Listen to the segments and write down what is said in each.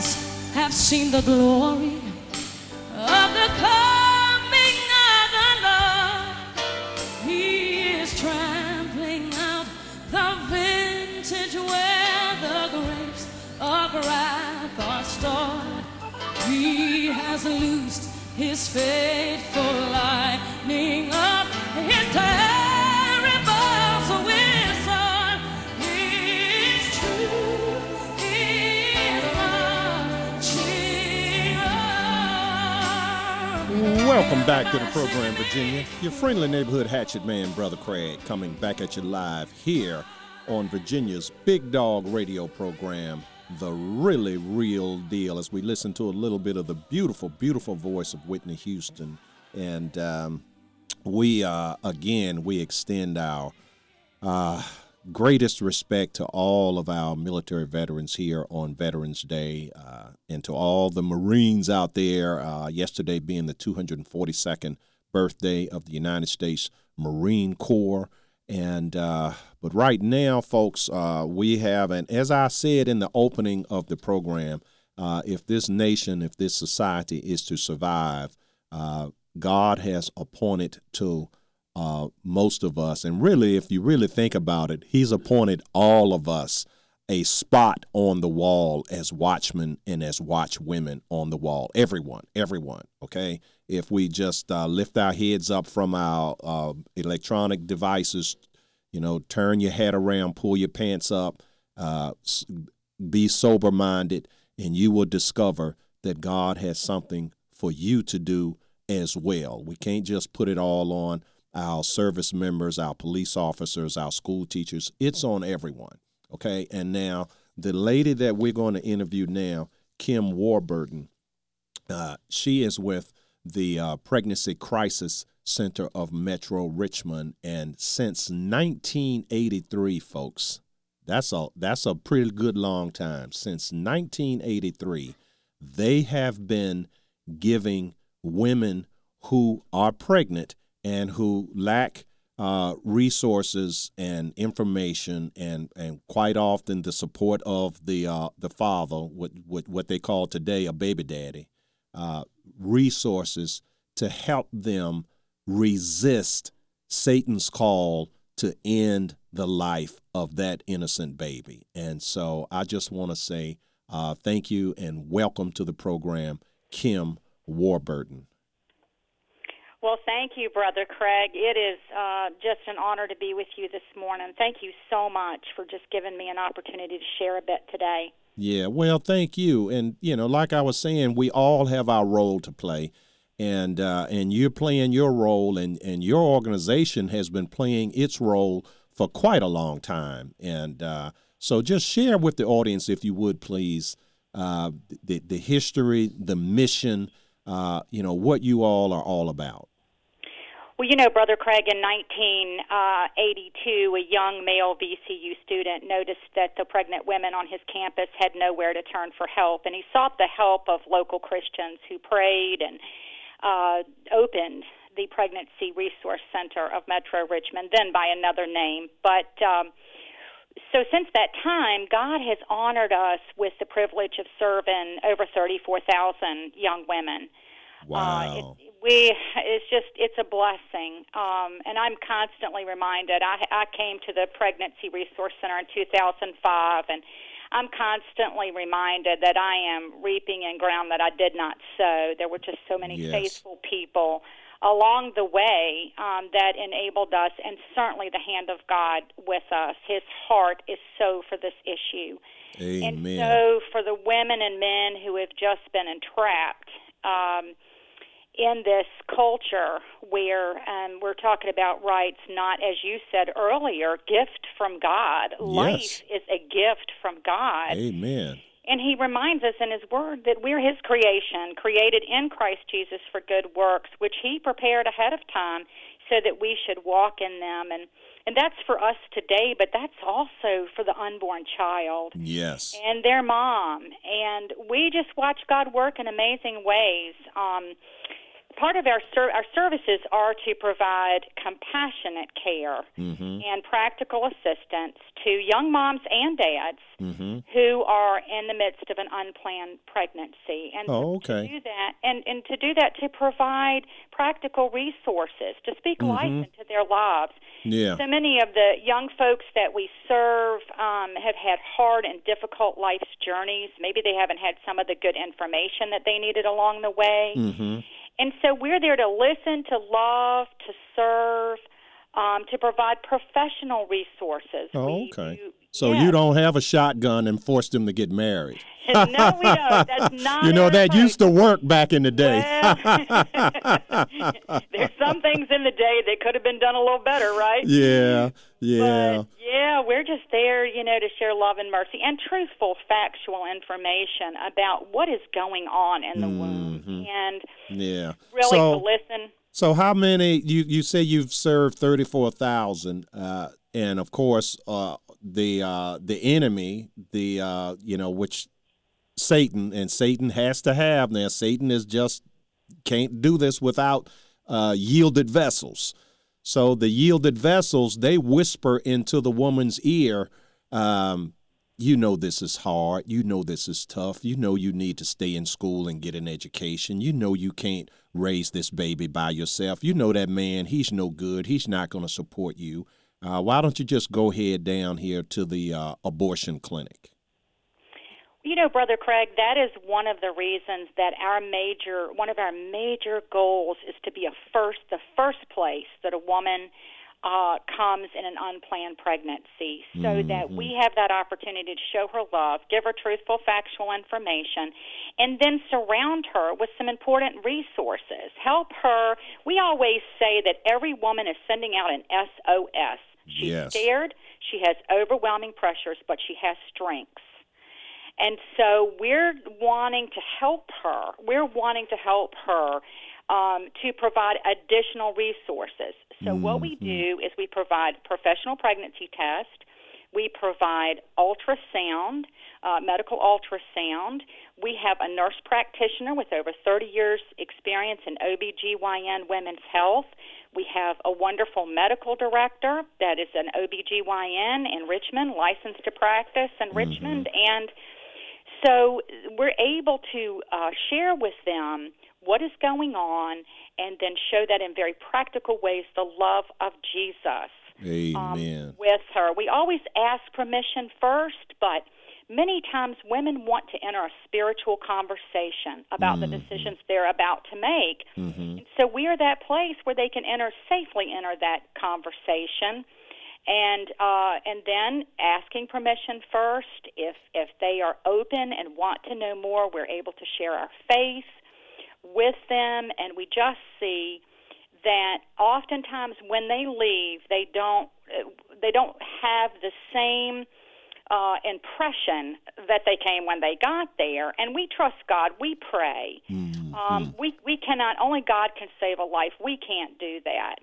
eyes have seen the glory of the coming of the Lord. He is trampling out the vintage where the grapes of wrath are stored. He has loosed his faithful lightning Welcome back to the program, Virginia. Your friendly neighborhood hatchet man, Brother Craig, coming back at you live here on Virginia's Big Dog radio program, The Really Real Deal, as we listen to a little bit of the beautiful, beautiful voice of Whitney Houston. And um, we, uh, again, we extend our uh, greatest respect to all of our military veterans here on Veterans Day uh, and to all the Marines out there. Uh, yesterday being the 242nd birthday of the United States Marine Corps. And uh, but right now, folks, uh, we have, and as I said in the opening of the program, uh, if this nation, if this society is to survive, uh, God has appointed to uh, most of us, and really, if you really think about it, He's appointed all of us a spot on the wall as watchmen and as watchwomen on the wall. Everyone, everyone. Okay, if we just uh, lift our heads up from our uh, electronic devices, you know, turn your head around, pull your pants up, uh, be sober minded, and you will discover that God has something for you to do as well. We can't just put it all on our service members, our police officers, our school teachers. It's on everyone. Okay. And now, the lady that we're going to interview now, Kim Warburton, uh, she is with the uh, Pregnancy Crisis Center of Metro Richmond, and since 1983, folks, that's a that's a pretty good long time. Since 1983, they have been giving women who are pregnant and who lack uh, resources and information and and quite often the support of the uh, the father, what, what what they call today a baby daddy, uh, resources to help them resist Satan's call to end the life of that innocent baby. And so I just want to say uh, thank you and welcome to the program, Kim Warburton. Well, thank you, Brother Craig. It is uh, just an honor to be with you this morning. Thank you so much for just giving me an opportunity to share a bit today. Yeah, well, thank you. And you know, like I was saying, we all have our role to play, and uh, and you're playing your role, and and your organization has been playing its role for quite a long time. And uh, so, just share with the audience, if you would, please, uh, the the history, the mission, uh, you know, what you all are all about. Well, you know, Brother Craig, in 1982, a young male VCU student noticed that the pregnant women on his campus had nowhere to turn for help, and he sought the help of local Christians who prayed and uh, opened the Pregnancy Resource Center of Metro Richmond, then by another name. But um, so since that time, God has honored us with the privilege of serving over 34,000 young women. Wow. Uh, it, we it's just it's a blessing, um, and I'm constantly reminded. I, I came to the Pregnancy Resource Center in 2005, and I'm constantly reminded that I am reaping in ground that I did not sow. There were just so many Yes. faithful people along the way um, that enabled us, and certainly the hand of God with us. His heart is so for this issue. And Amen. so, for the women and men who have just been entrapped um, in this culture where um, we're talking about rights, not, as you said earlier, gift from God. Life is a gift from God. Amen. And he reminds us in his word that we're his creation, created in Christ Jesus for good works, which he prepared ahead of time so that we should walk in them. And, and that's for us today, but that's also for the unborn child Yes. and their mom. And we just watch God work in amazing ways. Um, part of our ser- our services are to provide compassionate care Mm-hmm. and practical assistance to young moms and dads Mm-hmm. who are in the midst of an unplanned pregnancy. And Oh, to do that, and, and to do that, to provide practical resources to speak life into their lives. Mm-hmm. Yeah. So many of the young folks that we serve um, have had hard and difficult life's journeys. Maybe they haven't had some of the good information that they needed along the way. And so we're there to listen, to love, to serve, um, to provide professional resources. Oh, We okay. do- So yes. you don't have a shotgun and force them to get married. no, we don't. That's not. You know that approach. used to work back in the day. Well, there's some things in the day that could have been done a little better, right? yeah, yeah. But yeah, we're just there, you know, to share love and mercy and truthful, factual information about what is going on in the womb, and Yeah. really so, to listen. so how many? You you say you've served thirty four thousand, uh, and of course, uh, the uh, the enemy, the uh, you know, which Satan and Satan has to have. Now, Satan is just can't do this without uh, yielded vessels. So the yielded vessels they whisper into the woman's ear. Um, you know this is hard. You know this is tough. You know you need to stay in school and get an education. You know you can't raise this baby by yourself. You know that man, he's no good. He's not going to support you. Uh, why don't you just go ahead down here to the uh, abortion clinic? You know, Brother Craig, that is one of the reasons that our major, one of our major goals is to be a first, the first place that a woman uh, comes in an unplanned pregnancy, so that we have that opportunity to show her love, give her truthful, factual information, and then surround her with some important resources. Help her. We always say that every woman is sending out an SOS. She's Yes. scared. She has overwhelming pressures, but she has strengths. And so we're wanting to help her. We're wanting to help her um, to provide additional resources. So what we do is we provide professional pregnancy test. We provide ultrasound, uh, medical ultrasound. We have a nurse practitioner with over 30 years experience in OBGYN women's health. We have a wonderful medical director that is an OBGYN in Richmond, licensed to practice in Richmond, and so we're able to uh, share with them what is going on and then show that in very practical ways the love of Jesus Amen. with her. We always ask permission first, but many times women want to enter a spiritual conversation about the mm-hmm. decisions they're about to make. Mm-hmm. And so we are that place where they can enter safely enter that conversation. And uh, and then asking permission first. If if they are open and want to know more, we're able to share our faith with them, and we just see that oftentimes when they leave, they don't uh, they don't have the same uh, impression that they came when they got there. And we trust God. We pray. Um, we we cannot only God can save a life. We can't do that.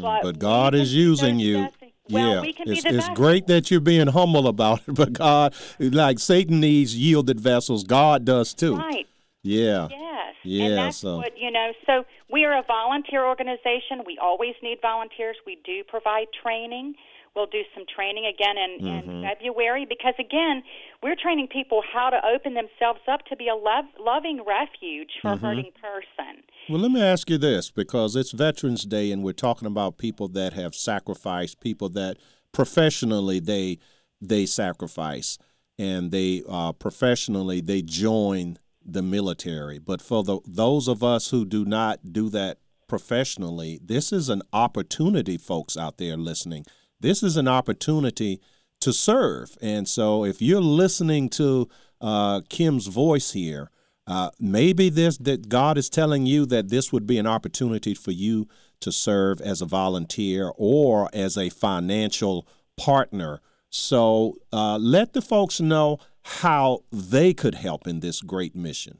But, But God is using you. Well, yeah, it's, it's great that you're being humble about it, but God, like Satan needs yielded vessels, God does too. Right. Yeah. Yes. Yeah, And that's so- what, you know, so we are a volunteer organization. We always need volunteers. We do provide training. We'll do some training again in, Mm-hmm. in February because, again, we're training people how to open themselves up to be a lov- loving refuge for Mm-hmm. a hurting person. Well, let me ask you this because it's Veterans Day and we're talking about people that have sacrificed, people that professionally they they sacrifice and they uh, professionally they join the military. But for the, those of us who do not do that professionally, this is an opportunity, folks out there listening. This is an opportunity to serve. And so if you're listening to uh, Kim's voice here, uh, maybe this that God is telling you that this would be an opportunity for you to serve as a volunteer or as a financial partner. So uh, let the folks know how they could help in this great mission.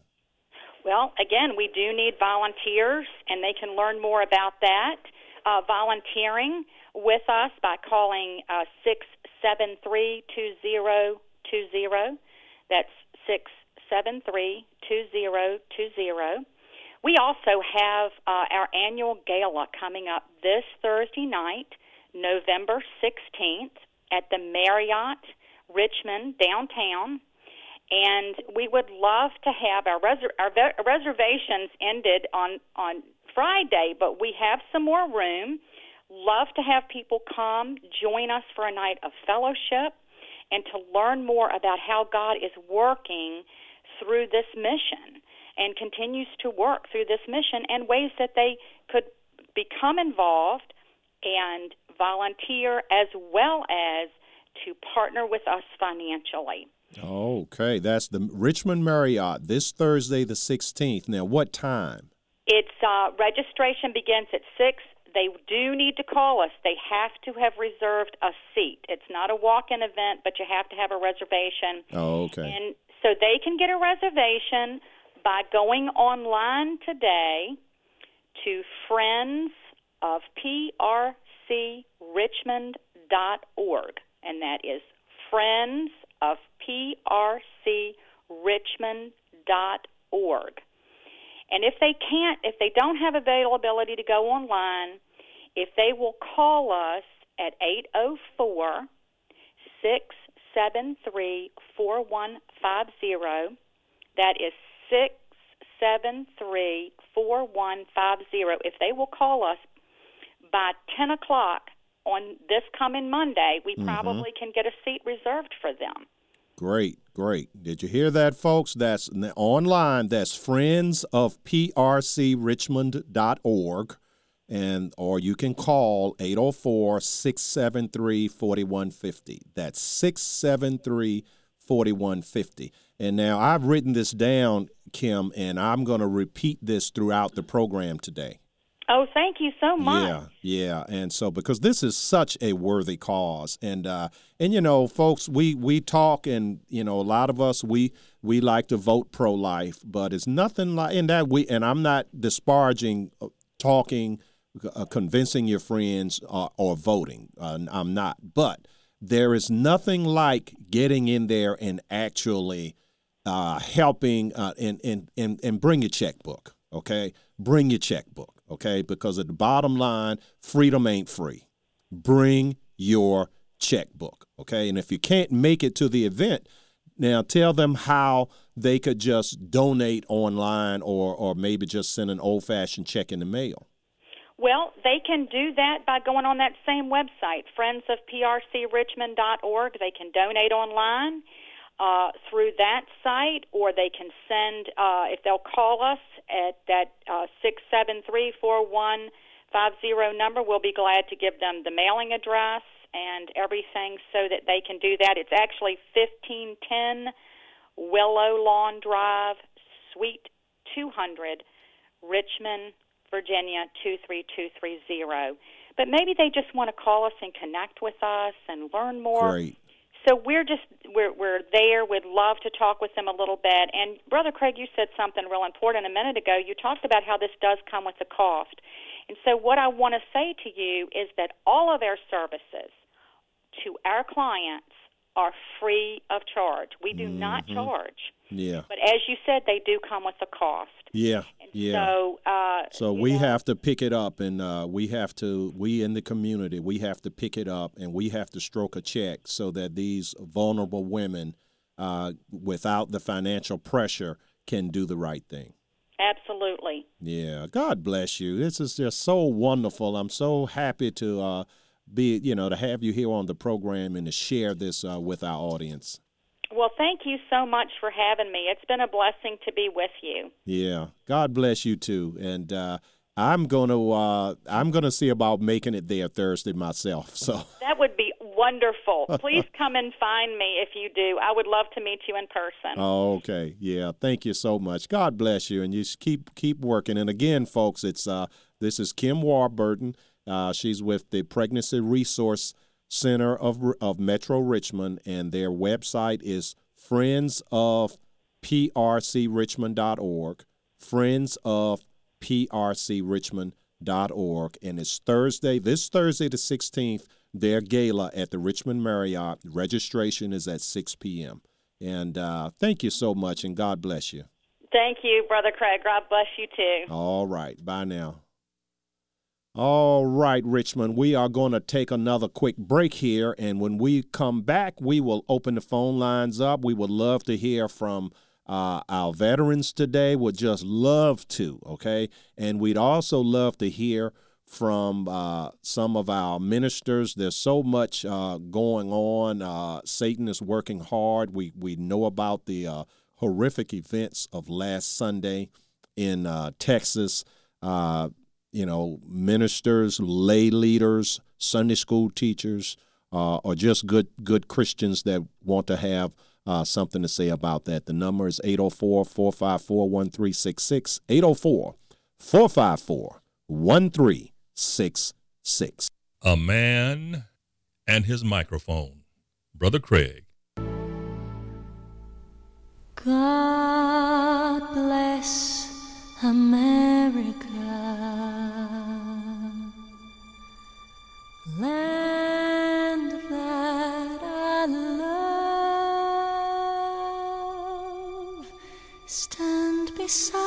Well, again, we do need volunteers, and they can learn more about that. Uh, volunteering with us by calling uh, 673 2020. That's 673 2020. We also have uh, our annual gala coming up this Thursday night, November 16th, at the Marriott Richmond downtown. And we would love to have our, reser- our ve- reservations ended on, on Friday, but we have some more room. Love to have people come join us for a night of fellowship and to learn more about how God is working through this mission and continues to work through this mission and ways that they could become involved and volunteer as well as to partner with us financially. Okay, that's the Richmond Marriott this Thursday, the 16th. Now, what time? It's uh, registration begins at 6 they do need to call us. They have to have reserved a seat. It's not a walk-in event, but you have to have a reservation. Oh, okay. And so they can get a reservation by going online today to friends of prcrichmond.org, and that is friends of prcrichmond.org. And if they can't, if they don't have availability to go online, if they will call us at 804 673 4150, that is 673 4150. If they will call us by 10 o'clock on this coming Monday, we mm-hmm. probably can get a seat reserved for them. Great, great. Did you hear that, folks? That's online. That's friends of prcrichmond.org. And or you can call 804-673-4150. That's 673-4150. And now I've written this down, Kim, and I'm going to repeat this throughout the program today. Oh, thank you so much. Yeah, yeah, and so because this is such a worthy cause, and uh, and you know, folks, we we talk, and you know, a lot of us we we like to vote pro life, but it's nothing like in that we. And I'm not disparaging uh, talking, uh, convincing your friends uh, or voting. Uh, I'm not, but there is nothing like getting in there and actually uh, helping and, and and and bring your checkbook. Okay, bring your checkbook okay? Because at the bottom line, freedom ain't free. Bring your checkbook, okay? And if you can't make it to the event, now tell them how they could just donate online or, or maybe just send an old fashioned check in the mail. Well, they can do that by going on that same website, friendsofprcrichmond.org. They can donate online uh, through that site, or they can send, uh, if they'll call us at that uh, 673 number, we'll be glad to give them the mailing address and everything so that they can do that. It's actually 1510 Willow Lawn Drive, Suite 200, Richmond, Virginia 23230. But maybe they just want to call us and connect with us and learn more. Great. So we're just we're we're there. We'd love to talk with them a little bit. And Brother Craig, you said something real important a minute ago. You talked about how this does come with a cost. And so what I want to say to you is that all of our services to our clients are free of charge. We do mm-hmm. not charge. Yeah. But as you said, they do come with a cost. Yeah. And yeah. So, uh, so we know, have to pick it up, and uh, we have to, we in the community, we have to pick it up, and we have to stroke a check so that these vulnerable women, uh, without the financial pressure, can do the right thing. Absolutely. Yeah. God bless you. This is just so wonderful. I'm so happy to uh, be, you know, to have you here on the program and to share this uh, with our audience. Well, thank you so much for having me. It's been a blessing to be with you. Yeah, God bless you too. And uh, I'm gonna uh, I'm gonna see about making it there Thursday myself. So that would be wonderful. Please come and find me if you do. I would love to meet you in person. Oh, okay. Yeah. Thank you so much. God bless you, and you keep keep working. And again, folks, it's uh, this is Kim Warburton. Uh, she's with the Pregnancy Resource Center of, of Metro Richmond, and their website is friends of prcrichmond.org, friends of prcrichmond.org, and it's Thursday, this Thursday the 16th, their gala at the Richmond Marriott. Registration is at 6 p.m. And uh, thank you so much, and God bless you. Thank you, Brother Craig. God bless you too. All right. Bye now. All right, Richmond, we are going to take another quick break here. And when we come back, we will open the phone lines up. We would love to hear from uh, our veterans today, would just love to, okay? And we'd also love to hear from uh, some of our ministers. There's so much uh, going on. Uh, Satan is working hard. We, we know about the uh, horrific events of last Sunday in uh, Texas you know, ministers, lay leaders, Sunday school teachers, uh, or just good good Christians that want to have uh, something to say about that. The number is 804 454 1366. 804 454 1366. A man and his microphone. Brother Craig. God bless America. Stand